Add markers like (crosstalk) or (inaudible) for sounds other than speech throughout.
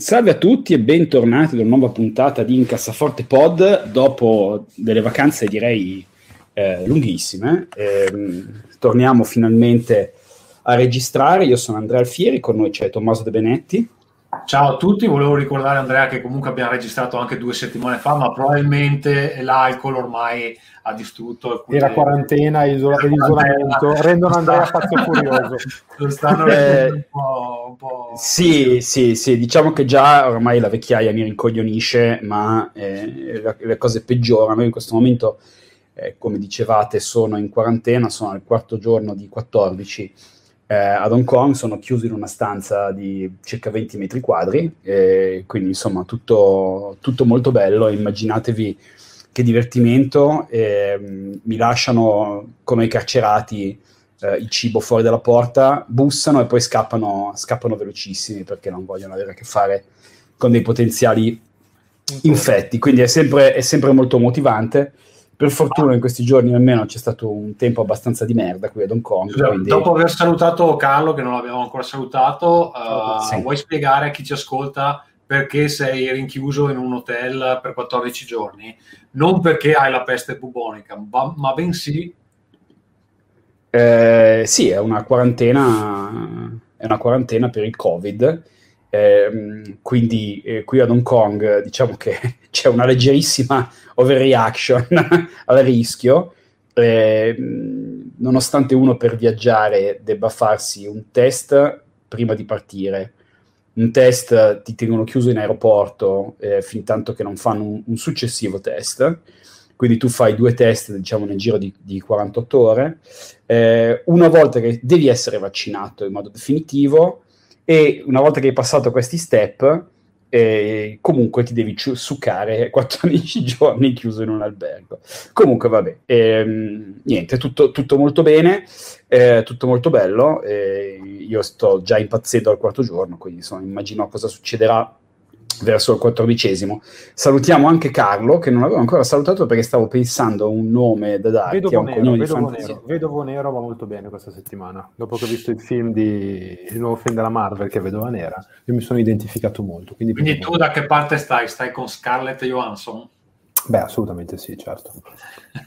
Salve a tutti e bentornati ad una nuova puntata di Incassaforte Pod dopo delle vacanze direi eh, lunghissime. Eh, torniamo finalmente a registrare. Io sono Andrea Alfieri, con noi c'è Tommaso De Benetti. Ciao a tutti, volevo ricordare Andrea che comunque abbiamo registrato anche due settimane fa, ma probabilmente l'alcol ormai ha distrutto alcune... E la quarantena e l'isolamento rendono Andrea pazzo furioso. (laughs) Lo stanno eh, un po', un po'... Sì, sì, sì, diciamo che già ormai la vecchiaia mi rincognonisce, ma eh, le, le, cose peggiorano. Io in questo momento, eh, come dicevate, sono in quarantena, sono al quarto giorno di 14 eh, ad Hong Kong, sono chiuso in una stanza di circa 20 metri quadri, quindi insomma tutto, tutto molto bello, immaginatevi che divertimento, eh, mi lasciano come i carcerati eh, il cibo fuori dalla porta, bussano e poi scappano, scappano velocissimi perché non vogliono avere a che fare con dei potenziali infetti, quindi è sempre, è sempre molto motivante. Per fortuna in questi giorni almeno c'è stato un tempo abbastanza di merda qui ad Hong Kong. quindi... Dopo aver salutato Carlo, che non l'abbiamo ancora salutato, uh, sì. vuoi spiegare a chi ci ascolta perché sei rinchiuso in un hotel per 14 giorni, non perché hai la peste bubonica, ma, ma bensì... Eh, sì, è una quarantena, è una quarantena per il Covid. Eh, quindi eh, qui ad Hong Kong diciamo che (laughs) c'è una leggerissima overreaction (laughs) al rischio, eh, nonostante uno per viaggiare debba farsi un test prima di partire un test ti tengono chiuso in aeroporto eh, fin tanto che non fanno un, un, successivo test. Quindi tu fai due test, diciamo, nel giro di, di 48 ore. Eh, una volta che devi essere vaccinato in modo definitivo e una volta che hai passato questi step, e comunque ti devi succare 14 (laughs) (laughs) giorni chiuso in un albergo. Comunque, vabbè, ehm, niente, tutto, tutto, molto bene, eh, tutto molto bello. Eh, io sto già impazzendo al quarto giorno, quindi insomma, immagino cosa succederà verso il quattordicesimo. Salutiamo anche Carlo, che non avevo ancora salutato perché stavo pensando a un nome da darti. Vedovo Nero, Vedovo Nero, Vedovo Nero va molto bene questa settimana. Dopo che ho visto il film di, il nuovo film della Marvel che è Vedova Nera, io mi sono identificato molto. Quindi, quindi tu da che parte stai? Stai con Scarlett Johansson? Beh, assolutamente sì, certo.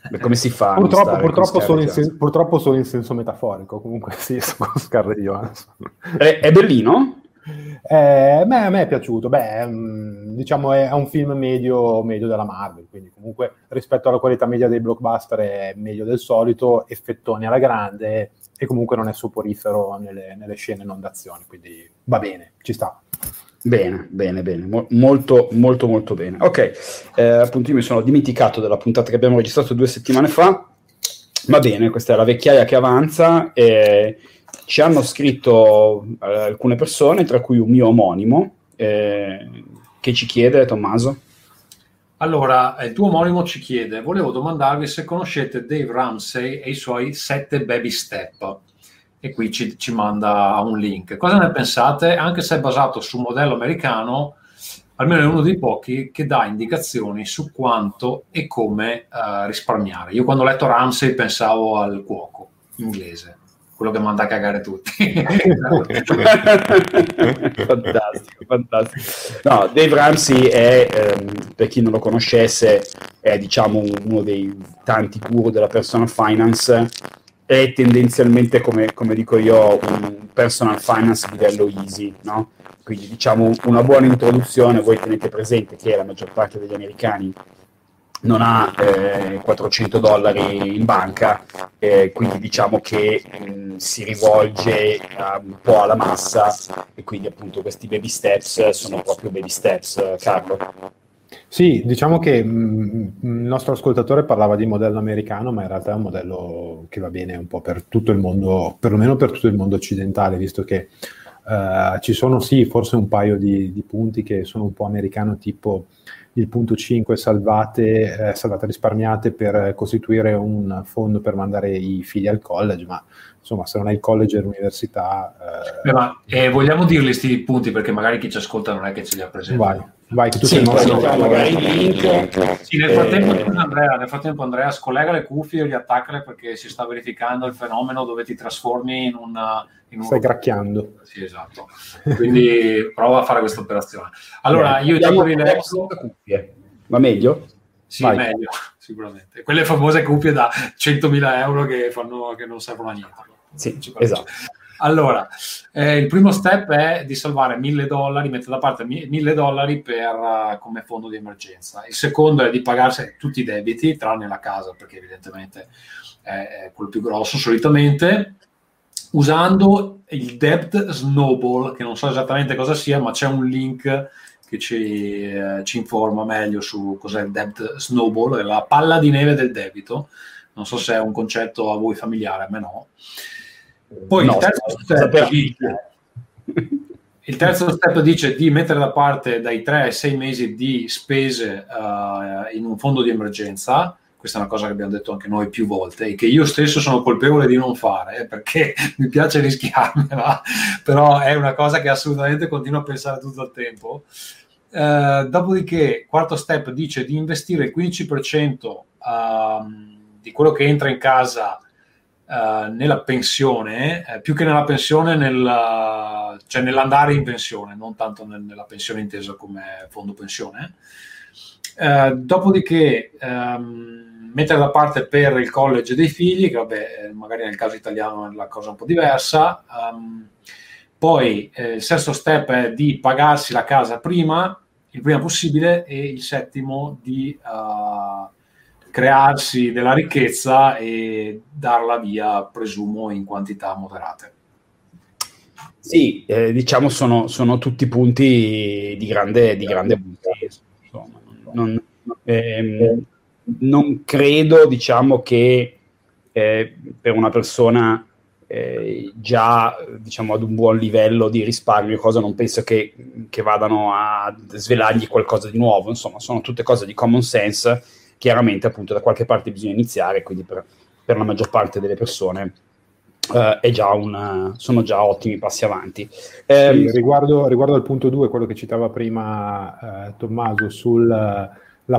Beh, come si fa? Purtroppo, purtroppo, solo in sen- purtroppo, solo in senso metaforico, comunque sì, (laughs) con Scarlett Johansson. È, è bellino? Eh, beh, a me è piaciuto, beh, mm, diciamo è un film medio, medio della Marvel, quindi comunque rispetto alla qualità media dei blockbuster è meglio del solito, effettoni alla grande e comunque non è soporifero nelle, nelle scene non d'azione, quindi va bene, ci sta. Bene, bene, bene, Mo- molto, molto, molto bene. Ok, eh, appunto io mi sono dimenticato della puntata che abbiamo registrato due settimane fa, va bene, questa è la vecchiaia che avanza e ci hanno scritto eh, alcune persone, tra cui un mio omonimo, eh, che ci chiede, Tommaso. Allora, il tuo omonimo ci chiede, volevo domandarvi se conoscete Dave Ramsey e i suoi sette baby step. E qui ci, ci manda un link. Cosa ne pensate? Anche se è basato su un modello americano, almeno è uno dei pochi che dà indicazioni su quanto e come uh, risparmiare. Io quando ho letto Ramsey pensavo al cuoco inglese quello che manda a cagare tutti. (laughs) fantastico, fantastico. No, Dave Ramsey è, ehm, per chi non lo conoscesse, è diciamo uno dei tanti guru della personal finance, è tendenzialmente, come, come dico io, un personal finance livello easy, no? Quindi diciamo una buona introduzione, voi tenete presente che la maggior parte degli americani non ha eh, 400 dollari in banca, eh, quindi diciamo che mh, si rivolge uh, un po' alla massa e quindi appunto questi baby steps sono proprio baby steps, Carlo. Sì, diciamo che il nostro ascoltatore parlava di modello americano, ma in realtà è un modello che va bene un po' per tutto il mondo, perlomeno per tutto il mondo occidentale, visto che Uh, ci sono sì, forse un paio di, di, punti che sono un po' americano, tipo il punto 5 salvate, eh, salvate risparmiate per costituire un fondo per mandare i figli al college, ma insomma se non hai il college e l'università... Eh... Beh, ma eh, vogliamo dirli questi punti perché magari chi ci ascolta non è che ce li ha presenti. Vai. Vai, che tu sì, sei magari il link. Sì, nel frattempo, Andrea, nel frattempo Andrea scollega le cuffie e riattaccale perché si sta verificando il fenomeno dove ti trasformi in un... In un... Stai cracchiando. Sì, esatto. Quindi prova a fare questa operazione. Allora, io ti rileggo... Va meglio? Sì, Vai. meglio, sicuramente. Quelle famose cuffie da 100.000 euro che, fanno, che non servono a niente. Sì, esatto. Allora, eh, il primo step è di salvare 1000 dollari, mettere da parte 1000 dollari per, uh, come fondo di emergenza. Il secondo è di pagarsi tutti i debiti, tranne la casa, perché evidentemente è, quello più grosso solitamente, usando il debt snowball, che non so esattamente cosa sia, ma c'è un link che ci, eh, ci informa meglio su cos'è il debt snowball, è la palla di neve del debito. Non so se è un concetto a voi familiare, a me no. Poi no, il, terzo step dice, il terzo step dice di mettere da parte dai 3 ai 6 mesi di spese uh, in un fondo di emergenza. Questa è una cosa che abbiamo detto anche noi più volte e che io stesso sono colpevole di non fare eh, perché (laughs) mi piace rischiarmela, però è una cosa che assolutamente continuo a pensare tutto il tempo. Uh, dopodiché, quarto step dice di investire il 15% uh, ehm, di quello che entra in casa uh, nella pensione, eh, più che nella pensione, nella, cioè nell'andare in pensione, non tanto nel, nella pensione intesa come fondo pensione. Uh, dopodiché um, mettere da parte per il college dei figli, che vabbè, eh, magari nel caso italiano è la cosa un po' diversa. Um, poi eh, il sesto step è di pagarsi la casa prima, il prima possibile, e il settimo di uh, crearsi della ricchezza e darla via, presumo, in quantità moderate. Sì, eh, diciamo sono, sono, tutti punti di grande, di grande peso. Non, ehm, non, credo, diciamo, che eh, per una persona eh, già diciamo, ad un buon livello di risparmio, cosa non penso che, che vadano a svelargli qualcosa di nuovo. Insomma, sono tutte cose di common sense chiaramente appunto da qualche parte bisogna iniziare, quindi per, per la maggior parte delle persone uh, già una, sono già ottimi passi avanti. Eh, sì, riguardo, riguardo, al punto 2, quello che citava prima eh, Tommaso sulla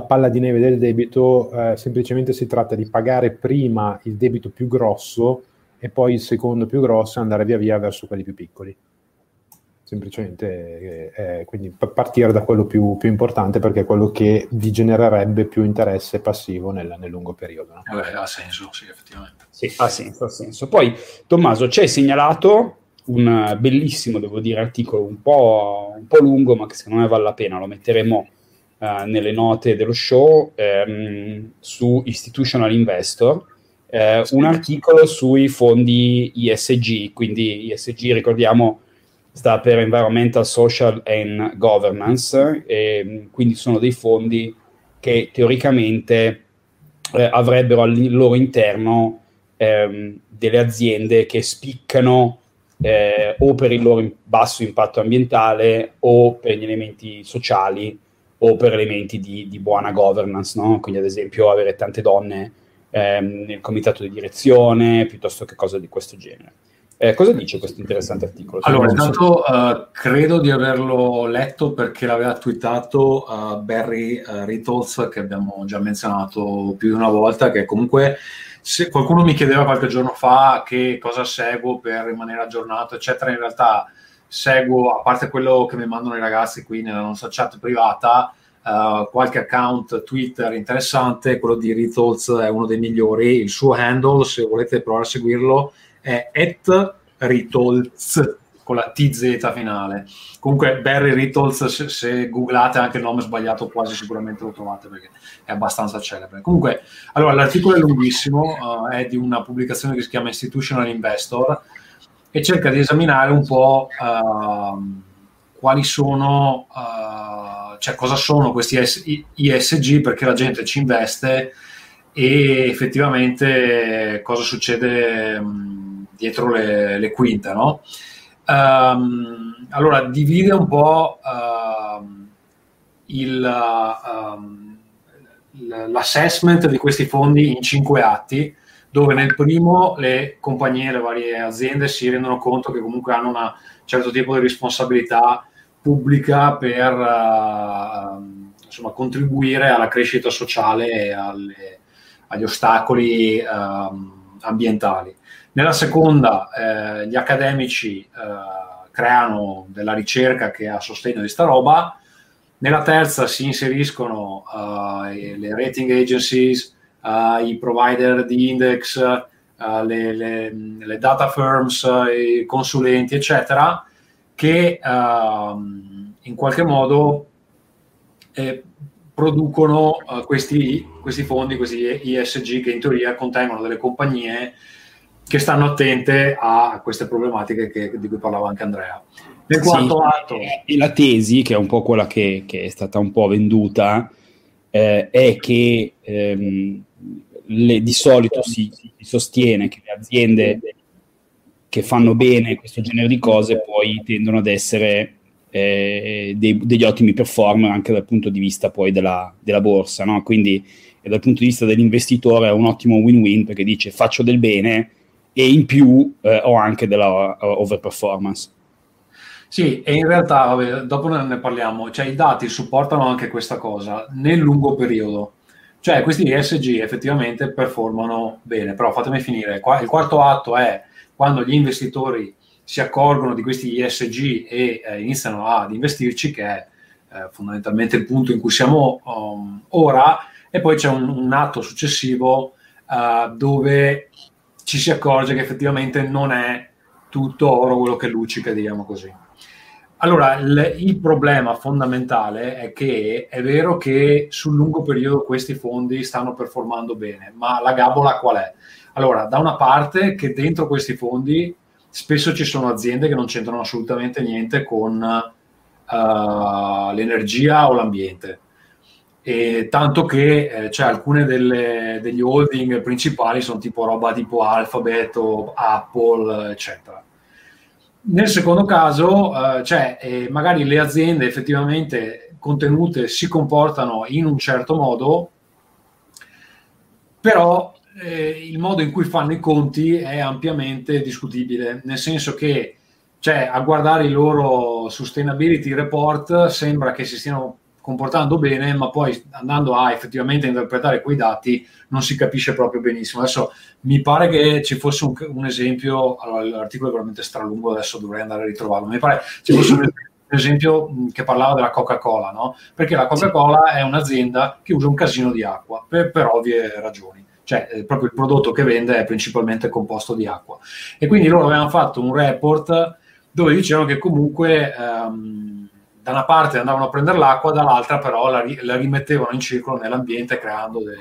palla di neve del debito, eh, semplicemente si tratta di pagare prima il debito più grosso e poi il secondo più grosso e andare via via verso quelli più piccoli semplicemente eh, eh quindi partire da quello più, più, importante perché è quello che vi genererebbe più interesse passivo nel, nel lungo periodo. No? Eh ha senso, sì, effettivamente. Sì, ha senso, ha senso. Poi, Tommaso, ci hai segnalato un bellissimo, devo dire, articolo un po', un po lungo, ma che secondo me vale la pena, lo metteremo uh, nelle note dello show, ehm, su Institutional Investor, eh, un articolo sui fondi ISG, quindi ISG, ricordiamo, sta per Environmental, Social and Governance, e quindi sono dei fondi che teoricamente eh, avrebbero al loro interno ehm, delle aziende che spiccano eh, o per il loro basso impatto ambientale o per gli elementi sociali o per elementi di, di buona governance, no? quindi ad esempio avere tante donne ehm, nel comitato di direzione piuttosto che cose di questo genere. Eh, cosa dice questo interessante articolo? Allora, intanto uh, credo di averlo letto perché l'aveva twittato uh, Barry uh, Rittles, che abbiamo già menzionato più di una volta, che comunque se qualcuno mi chiedeva qualche giorno fa che cosa seguo per rimanere aggiornato, eccetera, in realtà seguo, a parte quello che mi mandano i ragazzi qui nella nostra chat privata, Uh, qualche account Twitter interessante, quello di Rittles è uno dei migliori, il suo handle, se volete provare a seguirlo, è at Ritolz con la TZ finale. Comunque Barry Ritolz, se, se, googlate anche il nome sbagliato quasi sicuramente lo trovate perché è abbastanza celebre. Comunque, allora l'articolo è lunghissimo, uh, è di una pubblicazione che si chiama Institutional Investor e cerca di esaminare un po' uh, quali sono, uh, cioè cosa sono questi ISG, perché la gente ci investe e effettivamente cosa succede um, dietro le, le quinte, no? Um, allora, divide un po' uh, il, um, l'assessment di questi fondi in cinque atti, dove nel primo le compagnie, le varie aziende si rendono conto che comunque hanno un certo tipo di responsabilità pubblica per uh, insomma, contribuire alla crescita sociale e alle, agli ostacoli um, ambientali. Nella seconda, eh, gli accademici eh, creano della ricerca che ha sostegno di sta roba. Nella terza si inseriscono uh, le rating agencies, uh, i provider di index, uh, le, le, le, data firms, i consulenti, eccetera, che ehm, in qualche modo eh, producono questi, questi fondi, questi ISG che in teoria contengono delle compagnie che stanno attente a queste problematiche che, di cui parlava anche Andrea. Nel quarto sì, atto... E la tesi, che è un po' quella che, che è stata un po' venduta, eh, è che ehm, le, di solito si, si, sostiene che le aziende che fanno bene questo genere di cose poi tendono ad essere eh, dei, degli ottimi performer anche dal punto di vista poi della, della borsa, no? quindi dal punto di vista dell'investitore è un ottimo win-win perché dice faccio del bene e in più eh, ho anche della uh, overperformance. Sì, e in realtà, vabbè, dopo ne parliamo, cioè i dati supportano anche questa cosa nel lungo periodo. Cioè questi ESG effettivamente performano bene, però fatemi finire. Il quarto atto è quando gli investitori si accorgono di questi ESG e eh, iniziano ad investirci, che è eh, fondamentalmente il punto in cui siamo um, ora, e poi c'è un, un atto successivo uh, dove ci si accorge che effettivamente non è tutto oro quello che luccica, diciamo così. Allora, il, il, problema fondamentale è che è vero che sul lungo periodo questi fondi stanno performando bene, ma la gabola qual è? Allora, da una parte che dentro questi fondi spesso ci sono aziende che non c'entrano assolutamente niente con uh, l'energia o l'ambiente e tanto che eh, cioè, alcune delle, degli holding principali sono tipo roba tipo Alphabet o Apple, eccetera. Nel secondo caso, eh, cioè, eh, magari le aziende effettivamente contenute si comportano in un certo modo, però eh, il modo in cui fanno i conti è ampiamente discutibile, nel senso che cioè, a guardare i loro sustainability report sembra che si stiano comportando bene, ma poi andando a effettivamente interpretare quei dati non si capisce proprio benissimo. Adesso mi pare che ci fosse un, un esempio, allora l'articolo è veramente stralungo, adesso dovrei andare a ritrovarlo, mi pare ci fosse un esempio che parlava della Coca-Cola, no? Perché la Coca-Cola è un'azienda che usa un casino di acqua per, per ovvie ragioni. Cioè, eh, proprio il prodotto che vende è principalmente composto di acqua. E quindi loro avevano fatto un report dove dicevano che comunque ehm, da una parte andavano a prendere l'acqua, dall'altra però la, la rimettevano in circolo nell'ambiente creando dei,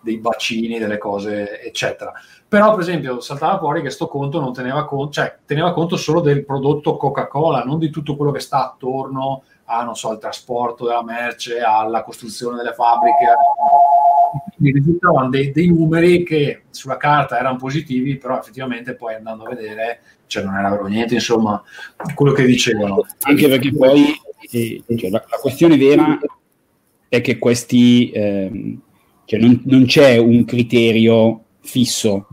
dei bacini, delle cose, eccetera. Però, per esempio, saltava fuori che sto conto non teneva conto, cioè teneva conto solo del prodotto Coca-Cola, non di tutto quello che sta attorno a, non so, al trasporto della merce, alla costruzione delle fabbriche. Quindi risultavano dei, dei numeri che sulla carta erano positivi, però effettivamente poi andando a vedere, cioè non era vero niente, insomma, quello che dicevano. Anche perché poi cioè, la, la, questione vera è che questi, ehm, cioè non, non, c'è un criterio fisso,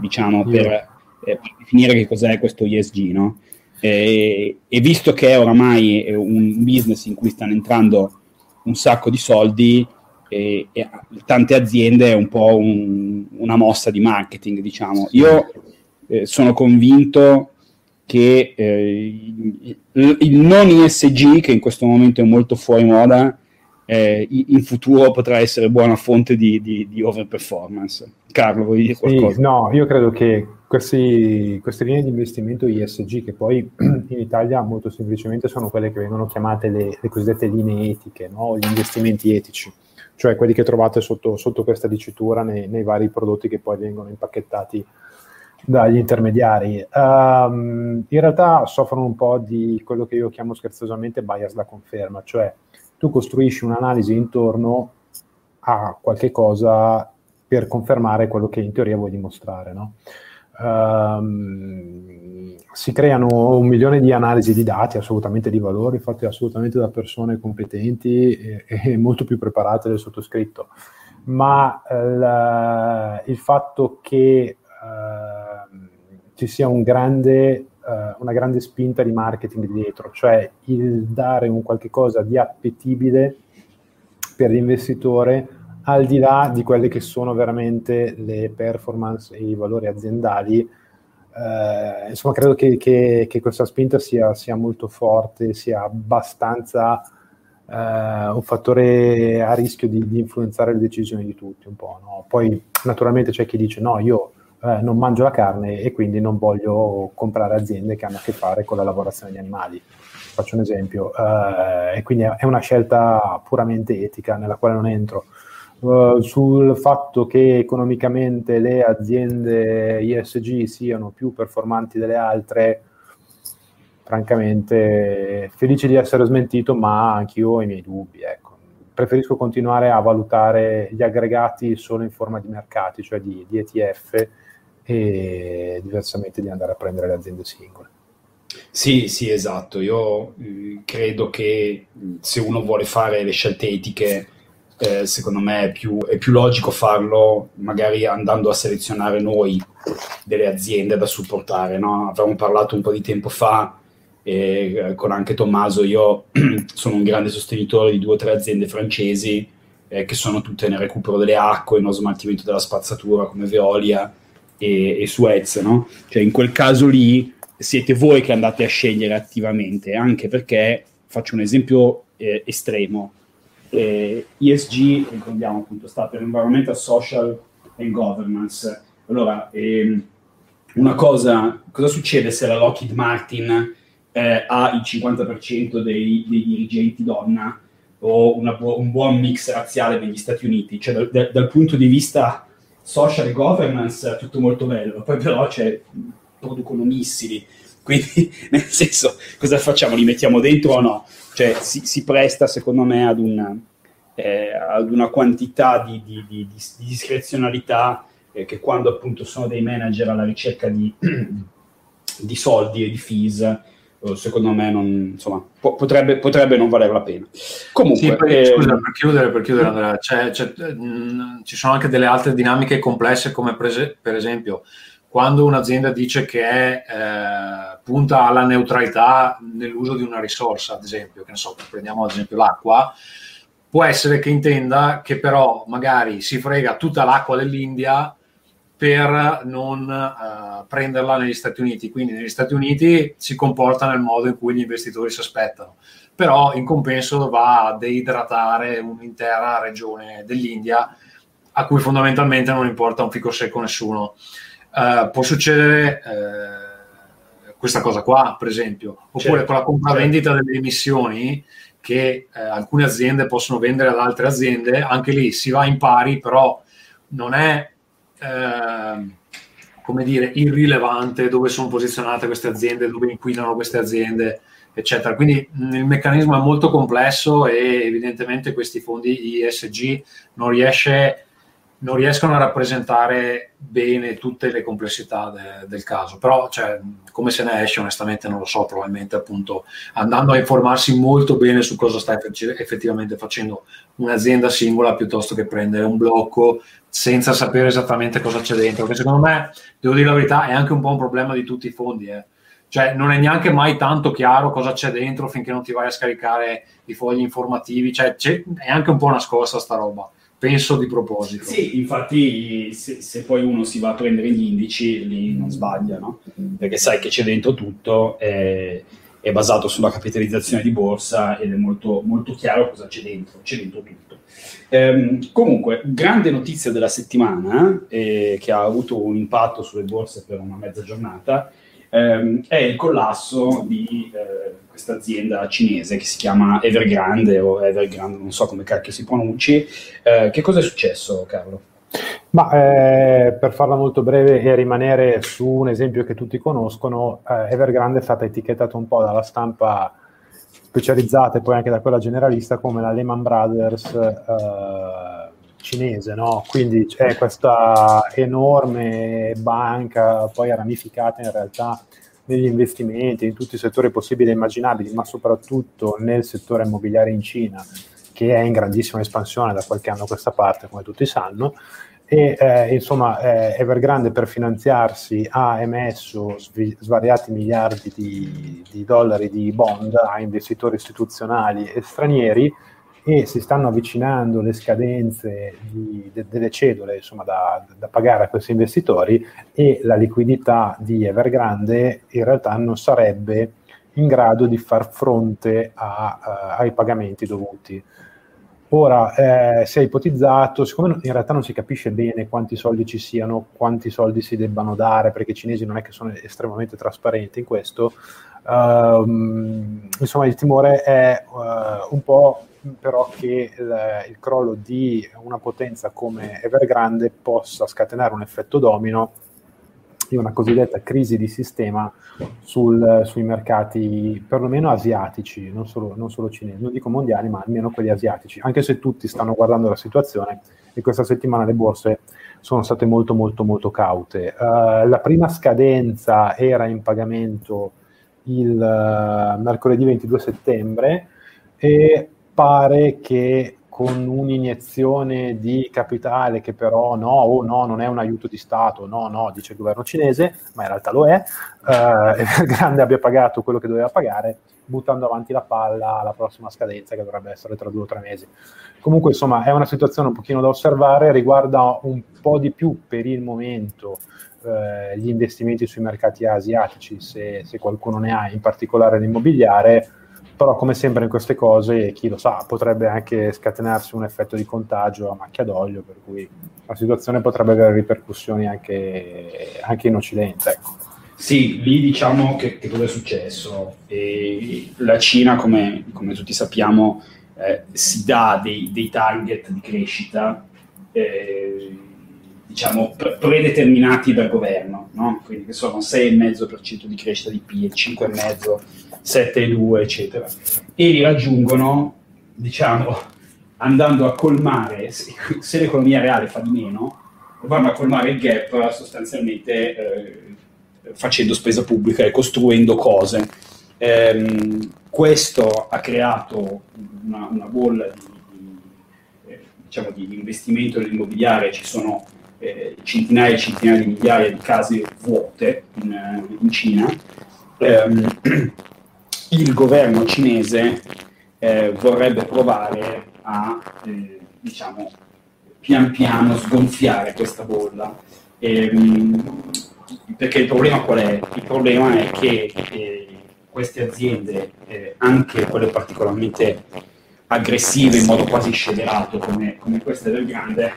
diciamo, per, eh, per definire che cos'è questo ESG, no? E, e, visto che oramai è un business in cui stanno entrando un sacco di soldi, e, e tante aziende è un po' un, una mossa di marketing, diciamo. Io eh, sono convinto che eh, il, non ISG, che in questo momento è molto fuori moda, eh, in futuro potrà essere buona fonte di, di, di overperformance. Carlo, vuoi dire qualcosa? Sì, no, io credo che questi, queste linee di investimento ISG, che poi in Italia molto semplicemente sono quelle che vengono chiamate le, le cosiddette linee etiche, no? gli investimenti etici, cioè quelli che trovate sotto, sotto questa dicitura nei, nei vari prodotti che poi vengono impacchettati dagli intermediari. Um, in realtà soffrono un po' di quello che io chiamo scherzosamente bias da conferma, cioè tu costruisci un'analisi intorno a qualche cosa per confermare quello che in teoria vuoi dimostrare. No? Um, si creano un milione di analisi di dati assolutamente di valore, fatte assolutamente da persone competenti e, e molto più preparate del sottoscritto. Ma eh, il fatto che uh, ci sia un grande, uh, una grande spinta di marketing dietro, cioè il dare un qualche cosa di appetibile per l'investitore al di là di quelle che sono veramente le performance e i valori aziendali. Eh, insomma, credo che, che, che questa spinta sia, sia, molto forte, sia abbastanza eh, un fattore a rischio di, di, influenzare le decisioni di tutti un po'. No? Poi naturalmente c'è chi dice no, io eh, non mangio la carne e quindi non voglio comprare aziende che hanno a che fare con la lavorazione di animali. Faccio un esempio, eh, e quindi è una scelta puramente etica nella quale non entro. Uh, sul fatto che economicamente le aziende ISG siano più performanti delle altre, francamente felice di essere smentito, ma anch'io ho i miei dubbi. Ecco. Preferisco continuare a valutare gli aggregati solo in forma di mercati, cioè di, di ETF, e diversamente di andare a prendere le aziende singole. Sì, sì, esatto. Io eh, credo che se uno vuole fare le scelte etiche, eh, secondo me è più, è più, logico farlo magari andando a selezionare noi delle aziende da supportare. No? Avevamo parlato un po' di tempo fa eh, con anche Tommaso, io (clears throat) sono un grande sostenitore di due o tre aziende francesi eh, che sono tutte nel recupero delle acque, nello smaltimento della spazzatura come Veolia e, e Suez, no? Cioè in quel caso lì siete voi che andate a scegliere attivamente, anche perché, faccio un esempio eh, estremo, eh, ESG, ricordiamo appunto, sta per Environmental, Social and Governance. Allora, ehm, una cosa, cosa succede se la Lockheed Martin eh, ha il 50% dei, dei dirigenti donna o bu- un buon mix razziale negli Stati Uniti? Cioè, dal, dal punto di vista social e governance tutto molto bello, poi però c'è, producono missili, quindi (laughs) nel senso cosa facciamo? Li mettiamo dentro o no? Cioè si, si presta secondo me ad una, eh, ad una quantità di, di, di, di discrezionalità eh, che quando appunto sono dei manager alla ricerca di, (clears throat) di soldi e di fees secondo me non, insomma, po- potrebbe, potrebbe, non valere la pena. Comunque, sì, poi, eh, scusa, per chiudere, per chiudere Andrea, c'è, c'è, mh, mm, ci sono anche delle altre dinamiche complesse come prese, per esempio quando un'azienda dice che è, eh, punta alla neutralità nell'uso di una risorsa, ad esempio, che ne so, prendiamo ad esempio l'acqua, può essere che intenda che però magari si frega tutta l'acqua dell'India per non uh, prenderla negli Stati Uniti. Quindi negli Stati Uniti si comporta nel modo in cui gli investitori si aspettano, però in compenso va a deidratare un'intera regione dell'India a cui fondamentalmente non importa un fico secco nessuno. Uh, può succedere uh, questa cosa qua, per esempio, oppure certo, con la compravendita certo. delle emissioni che alcune aziende possono vendere ad altre aziende, anche lì si va in pari, però non è Ehm, come dire, irrilevante dove sono posizionate queste aziende, dove inquinano queste aziende, eccetera. Quindi il meccanismo è molto complesso e evidentemente questi fondi ISG non riesce non riescono a rappresentare bene tutte le complessità de, del caso, però cioè, come se ne esce onestamente non lo so, probabilmente appunto andando a informarsi molto bene su cosa sta effettivamente facendo un'azienda singola piuttosto che prendere un blocco senza sapere esattamente cosa c'è dentro, che secondo me, devo dire la verità, è anche un po' un problema di tutti i fondi, eh. cioè non è neanche mai tanto chiaro cosa c'è dentro finché non ti vai a scaricare i fogli informativi, cioè è anche un po' nascosta sta roba penso di proposito. Sì, infatti se, se, poi uno si va a prendere gli indici, lì non sbaglia, no? Perché sai che c'è dentro tutto, è, è basato sulla capitalizzazione di borsa ed è molto, molto chiaro cosa c'è dentro, c'è dentro tutto. Ehm, comunque, grande notizia della settimana, eh, che ha avuto un impatto sulle borse per una mezza giornata, ehm, è il collasso di eh, questa azienda cinese che si chiama Evergrande o Evergrande, non so come cacchio si pronunci. Eh, che cosa è successo, Carlo? Ma eh, per farla molto breve e rimanere su un esempio che tutti conoscono, eh, Evergrande è stata etichettata un po' dalla stampa specializzata e poi anche da quella generalista come la Lehman Brothers eh, cinese, no? Quindi c'è questa enorme banca, poi ramificata in realtà negli investimenti, in tutti i settori possibili e immaginabili, ma soprattutto nel settore immobiliare in Cina, che è in grandissima espansione da qualche anno a questa parte, come tutti sanno, e eh, insomma eh, Evergrande per finanziarsi ha emesso sv- svariati miliardi di, di, dollari di bond a investitori istituzionali e stranieri e si stanno avvicinando le scadenze di, de, delle cedole insomma, da, da, pagare a questi investitori e la liquidità di Evergrande in realtà non sarebbe in grado di far fronte a, uh, ai pagamenti dovuti. Ora, eh, si è ipotizzato, siccome in realtà non si capisce bene quanti soldi ci siano, quanti soldi si debbano dare, perché i cinesi non è che sono estremamente trasparenti in questo, um, insomma il timore è uh, un po' però che il, il, crollo di una potenza come Evergrande possa scatenare un effetto domino di una cosiddetta crisi di sistema sul, sui mercati perlomeno asiatici, non solo, non solo cinesi, non dico mondiali, ma almeno quelli asiatici, anche se tutti stanno guardando la situazione e questa settimana le borse sono state molto molto molto caute. Uh, la prima scadenza era in pagamento il uh, mercoledì 22 settembre e pare che con un'iniezione di capitale che però no, oh no, non è un aiuto di Stato, no, no, dice il governo cinese, ma in realtà lo è, eh, (laughs) Grande abbia pagato quello che doveva pagare, buttando avanti la palla alla prossima scadenza che dovrebbe essere tra due o tre mesi. Comunque insomma è una situazione un pochino da osservare, riguarda un po' di più per il momento eh, gli investimenti sui mercati asiatici, se, se qualcuno ne ha, in particolare l'immobiliare, però come sempre in queste cose, chi lo sa, potrebbe anche scatenarsi un effetto di contagio a macchia d'olio, per cui la situazione potrebbe avere ripercussioni anche, anche in Occidente. Ecco. Sì, lì diciamo che, che cosa è successo. E la Cina, come, come tutti sappiamo, eh, si dà dei, dei, target di crescita eh, diciamo, pre- predeterminati dal governo, no? quindi che sono 6,5% di crescita di PIL, 5,5%, 7,2%, eccetera, e li raggiungono, diciamo, andando a colmare, se, se l'economia reale fa di meno, vanno a colmare il gap sostanzialmente eh, facendo spesa pubblica e costruendo cose. Ehm, questo ha creato una, una bolla di, di, eh, diciamo di investimento nell'immobiliare, ci sono eh, centinaia e centinaia di migliaia di case vuote in, eh, in Cina, ehm, (clears throat) il governo cinese eh, vorrebbe provare a, eh, diciamo, pian piano sgonfiare questa bolla. Ehm, perché il problema qual è? Il problema è che eh, queste aziende, eh, anche quelle particolarmente aggressive in modo quasi scellerato come, come questa del Grande,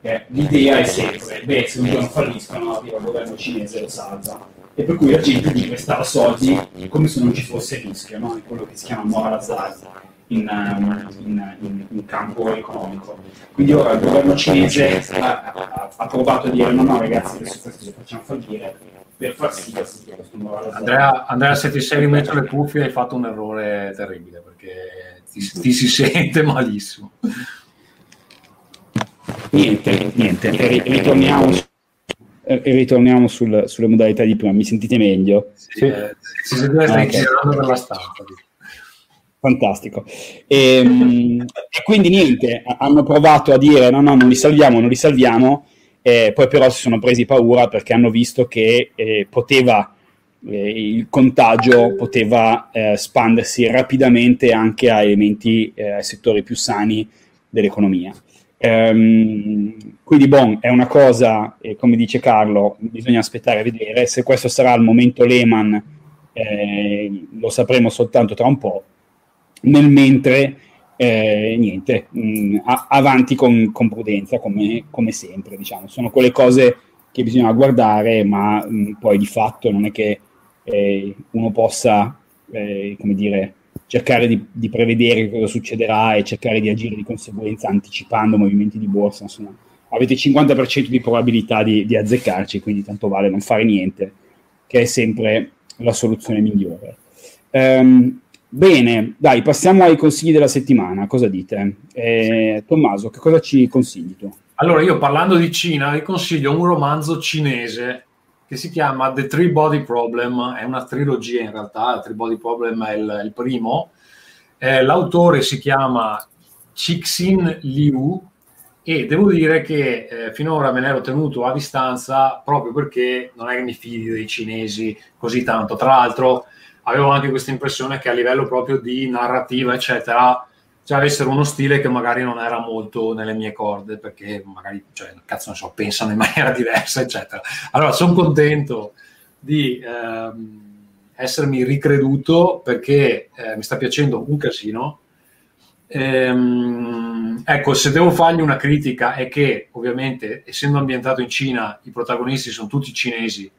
eh, l'idea è sempre, beh, se un giorno falliscono, il governo cinese lo salva. E per cui la gente gli restava soldi come se non ci fosse rischio, no? È quello che si chiama moral hazard in, um, in, in, in, campo economico. Quindi ora il governo cinese ha, ha, ha, provato a dire no, no ragazzi, adesso questo lo facciamo fallire per far sì che questo hazard. Andrea, Andrea, se ti sei rimesso le cuffie hai fatto un errore terribile perché ti, ti si sente malissimo. Niente, niente, ritorniamo, ritorniamo sul, sulle modalità di prima. Mi sentite meglio? Sì, eh, si sente ah, okay. per la stampa. Fantastico. E, ehm, e, quindi niente, hanno provato a dire no, no, non li salviamo, non li salviamo, eh, poi però si sono presi paura perché hanno visto che eh, poteva, eh, il contagio poteva eh, espandersi rapidamente anche a elementi, eh, ai settori più sani dell'economia. Ehm, quindi, bon, è una cosa, eh, come dice Carlo, bisogna aspettare a vedere. Se questo sarà il momento Lehman, eh, lo sapremo soltanto tra un po'. Nel mentre, eh, niente, mh, mm, avanti con, con prudenza, come, come, sempre. Diciamo. Sono quelle cose che bisogna guardare, ma mh, mm, poi di fatto non è che eh, uno possa, eh, come dire, cercare di, di, prevedere cosa succederà e cercare di agire di conseguenza anticipando movimenti di borsa. Insomma, avete 50% di probabilità di, di azzeccarci, quindi tanto vale non fare niente, che è sempre la soluzione migliore. Um, Bene, dai, passiamo ai consigli della settimana. Cosa dite? Eh, Tommaso, che cosa ci consigli tu? Allora, io parlando di Cina, vi consiglio un romanzo cinese che si chiama The Three Body Problem, è una trilogia in realtà, The Three Body Problem è il, il primo. Eh, l'autore si chiama Cixin Liu e devo dire che eh, finora me ne ero tenuto a distanza proprio perché non è che mi fidi dei cinesi così tanto. Tra l'altro avevo anche questa impressione che a livello proprio di narrativa, eccetera, cioè avessero uno stile che magari non era molto nelle mie corde, perché magari, cioè, cazzo, non so, pensano in (laughs) maniera diversa, eccetera. Allora, sono contento di ehm, essermi ricreduto perché eh, mi sta piacendo un casino. Ehm, ecco, se devo fargli una critica è che, ovviamente, essendo ambientato in Cina, i protagonisti sono tutti cinesi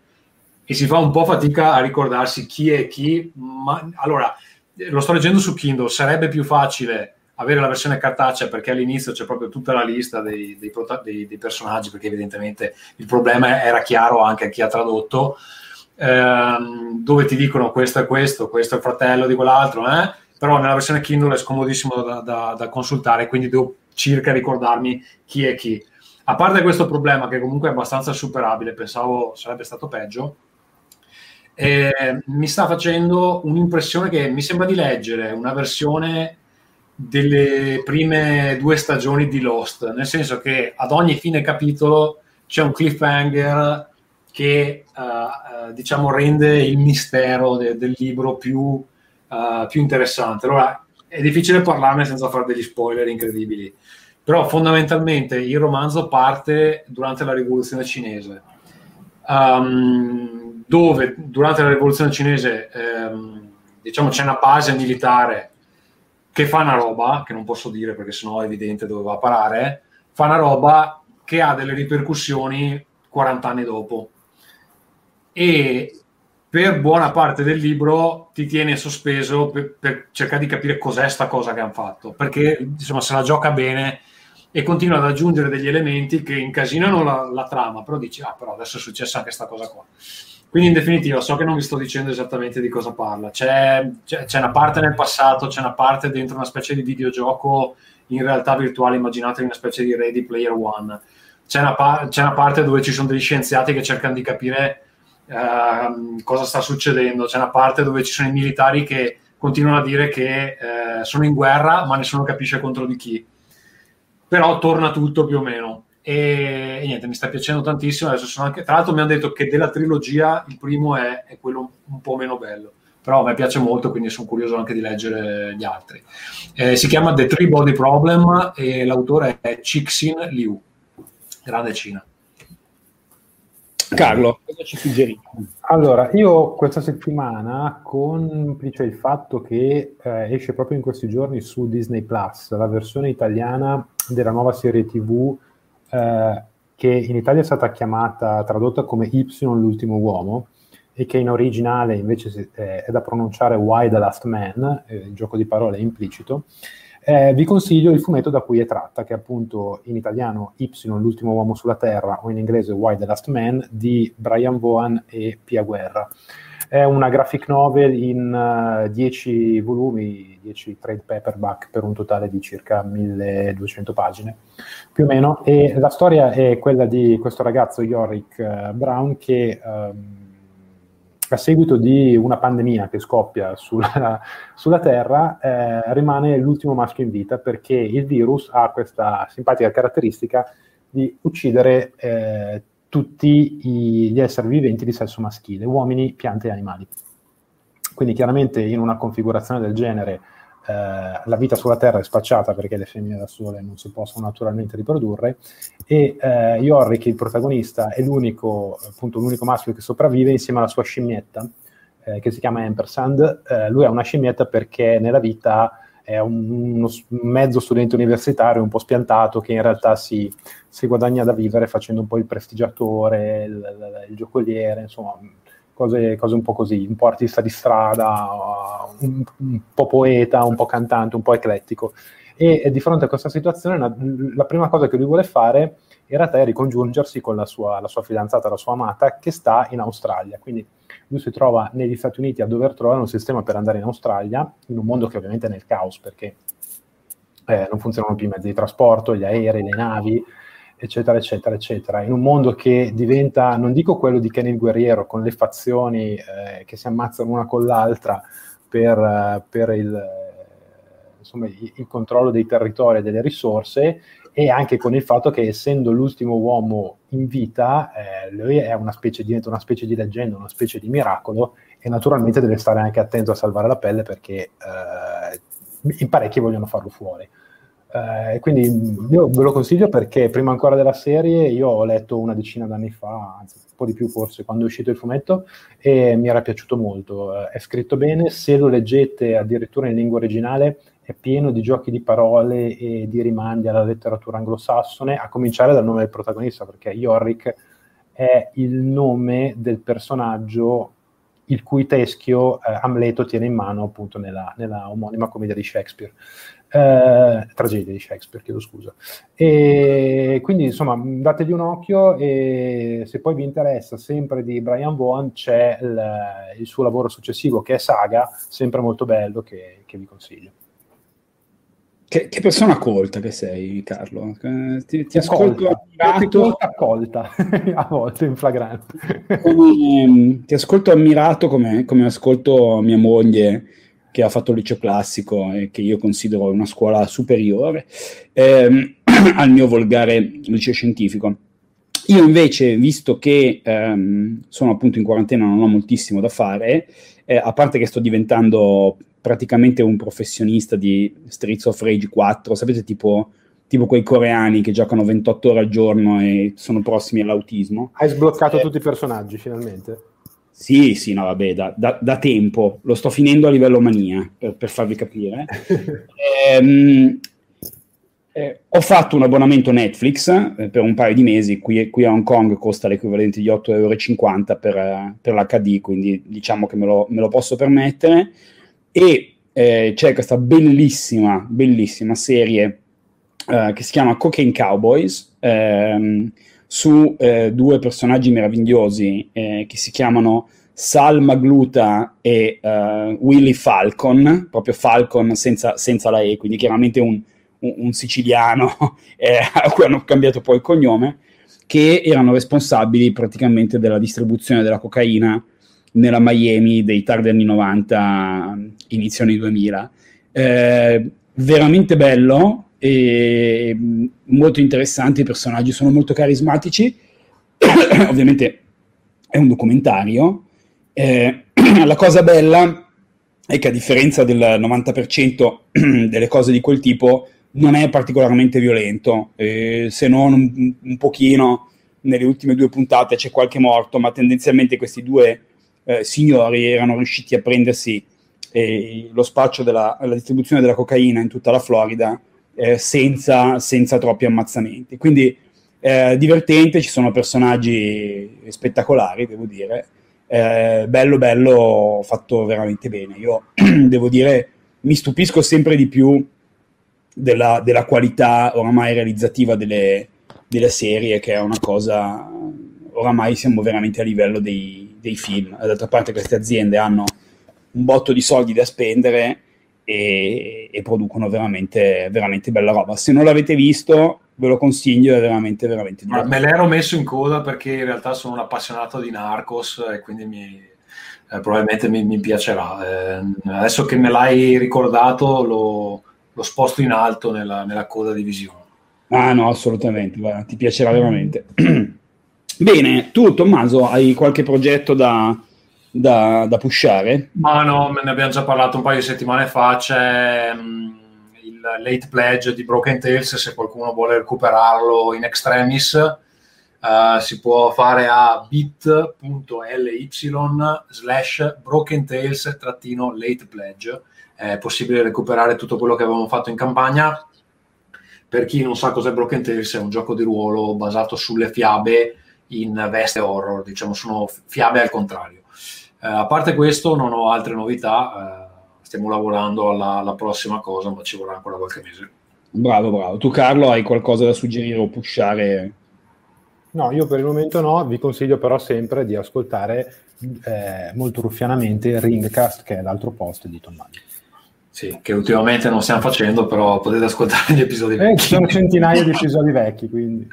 e si fa un po' fatica a ricordarsi chi è chi, ma allora lo sto leggendo su Kindle, sarebbe più facile avere la versione cartacea perché all'inizio c'è proprio tutta la lista dei, dei, dei, dei personaggi perché evidentemente il problema era chiaro anche a chi ha tradotto ehm, dove ti dicono questo è questo, questo è il fratello di quell'altro eh? però nella versione Kindle è scomodissimo da, da, da consultare quindi devo circa ricordarmi chi è chi a parte questo problema che comunque è abbastanza superabile pensavo sarebbe stato peggio eh, mi sta facendo un'impressione che mi sembra di leggere una versione delle prime due stagioni di Lost, nel senso che ad ogni fine capitolo c'è un cliffhanger che uh, diciamo rende il mistero de- del libro più, uh, più, interessante. Allora è difficile parlarne senza fare degli spoiler incredibili, però fondamentalmente il romanzo parte durante la rivoluzione cinese, um, dove durante la rivoluzione cinese um, diciamo c'è una base militare che fa una roba, che non posso dire perché sennò è evidente dove va a parare, fa una roba che ha delle ripercussioni 40 anni dopo. E per buona parte del libro ti tiene sospeso per, per cercare di capire cos'è sta cosa che hanno fatto, perché insomma se la gioca bene e continua ad aggiungere degli elementi che incasinano la, la trama, però dici, ah però adesso è successa anche questa cosa qua. Quindi in definitiva so che non vi sto dicendo esattamente di cosa parla. C'è, c'è, c'è, una parte nel passato, c'è una parte dentro una specie di videogioco in realtà virtuale, immaginatevi una specie di Ready Player One. C'è una, pa- c'è una parte dove ci sono degli scienziati che cercano di capire uh, cosa sta succedendo, c'è una parte dove ci sono i militari che continuano a dire che uh, sono in guerra ma nessuno capisce contro di chi. Però torna tutto più o meno e, e, niente, mi sta piacendo tantissimo. Adesso sono anche, tra l'altro, mi hanno detto che della trilogia il primo è, è quello un po' meno bello però a me piace molto, quindi sono curioso anche di leggere gli altri. Eh, si chiama The Three Body Problem e l'autore è Cixin Liu, grande Cina. Carlo, cosa ci suggerisci? Allora, io questa settimana, complice il fatto che eh, esce proprio in questi giorni su Disney Plus la versione italiana della nuova serie TV eh, che in Italia è stata chiamata, tradotta come Y l'ultimo uomo, e che in originale invece eh, è da pronunciare Why the Last Man, eh, il gioco di parole è implicito, eh, vi consiglio il fumetto da cui è tratta, che è appunto in italiano Y, l'ultimo uomo sulla Terra, o in inglese Why the Last Man, di Brian Vaughan e Pia Guerra. È una graphic novel in 10 uh, volumi, 10 trade paperback per un totale di circa 1200 pagine, più o meno. E la storia è quella di questo ragazzo Yorick uh, Brown che um, a seguito di una pandemia che scoppia sulla, (laughs) sulla Terra, eh, rimane l'ultimo maschio in vita perché il virus ha questa simpatica caratteristica di uccidere eh, tutti i, gli esseri viventi di sesso maschile, uomini, piante e animali. Quindi chiaramente in una configurazione del genere eh, la vita sulla Terra è spacciata perché le femmine da sole non si possono naturalmente riprodurre e eh, Yorick, il protagonista, è l'unico, appunto, l'unico maschio che sopravvive insieme alla sua scimmietta eh, che si chiama Ampersand. Eh, lui è una scimmietta perché nella vita è un, uno mezzo studente universitario un po' spiantato che in realtà si, si guadagna da vivere facendo un po' il prestigiatore, il, il, il giocoliere, insomma, cose, cose, un po' così, un po' artista di strada, un, un, po' poeta, un po' cantante, un po' eclettico. E, e di fronte a questa situazione la, la, prima cosa che lui vuole fare in realtà è ricongiungersi con la sua, la sua fidanzata, la sua amata, che sta in Australia. Quindi lui si trova negli Stati Uniti a dover trovare un sistema per andare in Australia, in un mondo che ovviamente è nel caos perché eh, non funzionano più i mezzi di trasporto, gli aerei, le navi, eccetera, eccetera, eccetera. In un mondo che diventa, non dico quello di Ken il Guerriero, con le fazioni eh, che si ammazzano una con l'altra per, uh, per il, insomma, il, il, controllo dei territori e delle risorse, e anche con il fatto che essendo l'ultimo uomo in vita, eh, lui è una specie, diventa una specie di leggenda, una specie di miracolo, e naturalmente deve stare anche attento a salvare la pelle perché eh, in parecchi vogliono farlo fuori. Eh, quindi io ve lo consiglio perché prima ancora della serie io ho letto una decina d'anni fa, anzi un po' di più forse, quando è uscito il fumetto e mi era piaciuto molto. Eh, è scritto bene, se lo leggete addirittura in lingua originale è pieno di giochi di parole e di rimandi alla letteratura anglosassone, a cominciare dal nome del protagonista, perché Yorick è il nome del personaggio il cui teschio eh, Amleto tiene in mano appunto nella, nella omonima commedia di Shakespeare. Eh, tragedia di Shakespeare, chiedo scusa. E quindi insomma dategli un occhio e se poi vi interessa sempre di Brian Vaughan c'è il, il suo lavoro successivo che è Saga, sempre molto bello che, che vi consiglio. Che, che, persona colta che sei, Carlo. Eh, ti, ti ascolto ammirato. Accolta, (laughs) a volte in flagrante. Come, ehm, ti ascolto ammirato come, come, ascolto mia moglie che ha fatto il liceo classico e che io considero una scuola superiore ehm, (clears throat) al mio volgare liceo scientifico. Io invece, visto che ehm, sono appunto in quarantena, non ho moltissimo da fare, eh, a parte che sto diventando praticamente un professionista di Streets of Rage 4, sapete tipo, tipo quei coreani che giocano 28 ore al giorno e sono prossimi all'autismo. Hai sbloccato eh, tutti i personaggi finalmente? Sì, sì, no, vabbè, da, da, da, tempo, lo sto finendo a livello mania, per, per farvi capire. (laughs) ehm, eh, ho fatto un abbonamento Netflix eh, per un paio di mesi, qui, qui, a Hong Kong costa l'equivalente di 8,50 euro per, per l'HD, quindi diciamo che me lo, me lo posso permettere e eh, c'è questa bellissima, bellissima serie eh, che si chiama Cocaine Cowboys ehm, su eh, due personaggi meravigliosi eh, che si chiamano Sal Magluta e uh, Willy Falcon, proprio Falcon senza, senza, la E, quindi chiaramente un, un, un siciliano (laughs) eh, a cui hanno cambiato poi il cognome, che erano responsabili praticamente della distribuzione della cocaina nella Miami dei tardi anni 90, inizio anni 2000. Eh, veramente bello e molto interessante, i personaggi sono molto carismatici, (coughs) ovviamente è un documentario. Eh, (clears throat) la cosa bella è che a differenza del 90% (clears throat) delle cose di quel tipo non è particolarmente violento, eh, se non un, un pochino nelle ultime due puntate c'è qualche morto, ma tendenzialmente questi due eh, signori erano riusciti a prendersi eh, lo spaccio della distribuzione della cocaina in tutta la Florida eh, senza, senza, troppi ammazzamenti. Quindi eh, divertente, ci sono personaggi spettacolari, devo dire. Eh, bello, bello, fatto veramente bene. Io (clears throat) devo dire, mi stupisco sempre di più della, della qualità oramai realizzativa delle, delle serie, che è una cosa oramai siamo veramente a livello dei, dei film. D'altra parte queste aziende hanno un botto di soldi da spendere e, e, producono veramente, veramente bella roba. Se non l'avete visto, ve lo consiglio, è veramente, veramente divertente. Me l'ero messo in coda perché in realtà sono un appassionato di Narcos e quindi mi, eh, probabilmente mi, mi piacerà. Eh, adesso che me l'hai ricordato, lo, lo sposto in alto nella, nella, coda di visione. Ah no, assolutamente, guarda, ti piacerà veramente. (clears throat) Bene, tu Tommaso hai qualche progetto da, da, da pushare? Ma no, ne abbiamo già parlato un paio di settimane fa, c'è um, il late pledge di Broken Tales, se qualcuno vuole recuperarlo in extremis, uh, si può fare a bit.ly slash Broken Tales trattino late pledge. È possibile recuperare tutto quello che avevamo fatto in campagna. Per chi non sa cos'è Broken Tales, è un gioco di ruolo basato sulle fiabe in veste horror, diciamo sono fiabe al contrario. Eh, a parte questo non ho altre novità, eh, stiamo lavorando alla, alla, prossima cosa, ma ci vorrà ancora qualche mese. Bravo, bravo. Tu Carlo hai qualcosa da suggerire o pushare? No, io per il momento no, vi consiglio però sempre di ascoltare eh, molto ruffianamente Ringcast, che è l'altro post di Tommaso. Sì, che ultimamente non stiamo facendo, però potete ascoltare gli episodi vecchi. Eh, ci sono centinaia di episodi vecchi, quindi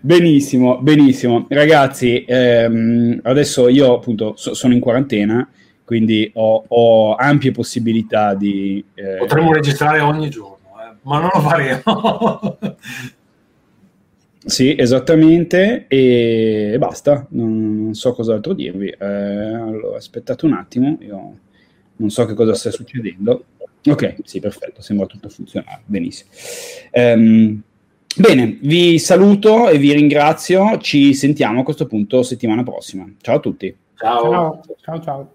Benissimo, benissimo. Ragazzi, ehm, adesso io appunto so, sono in quarantena, quindi ho, ho ampie possibilità di... Eh, Potremmo registrare ogni giorno, eh, ma non lo faremo. (laughs) sì, esattamente, e, basta, non, so cos'altro dirvi. Eh, allora, aspettate un attimo, io non so che cosa stia succedendo. Ok, sì, perfetto, sembra tutto funzionare, benissimo. Um, bene, vi saluto e vi ringrazio, ci sentiamo a questo punto settimana prossima. Ciao a tutti. Ciao, ciao, ciao. ciao.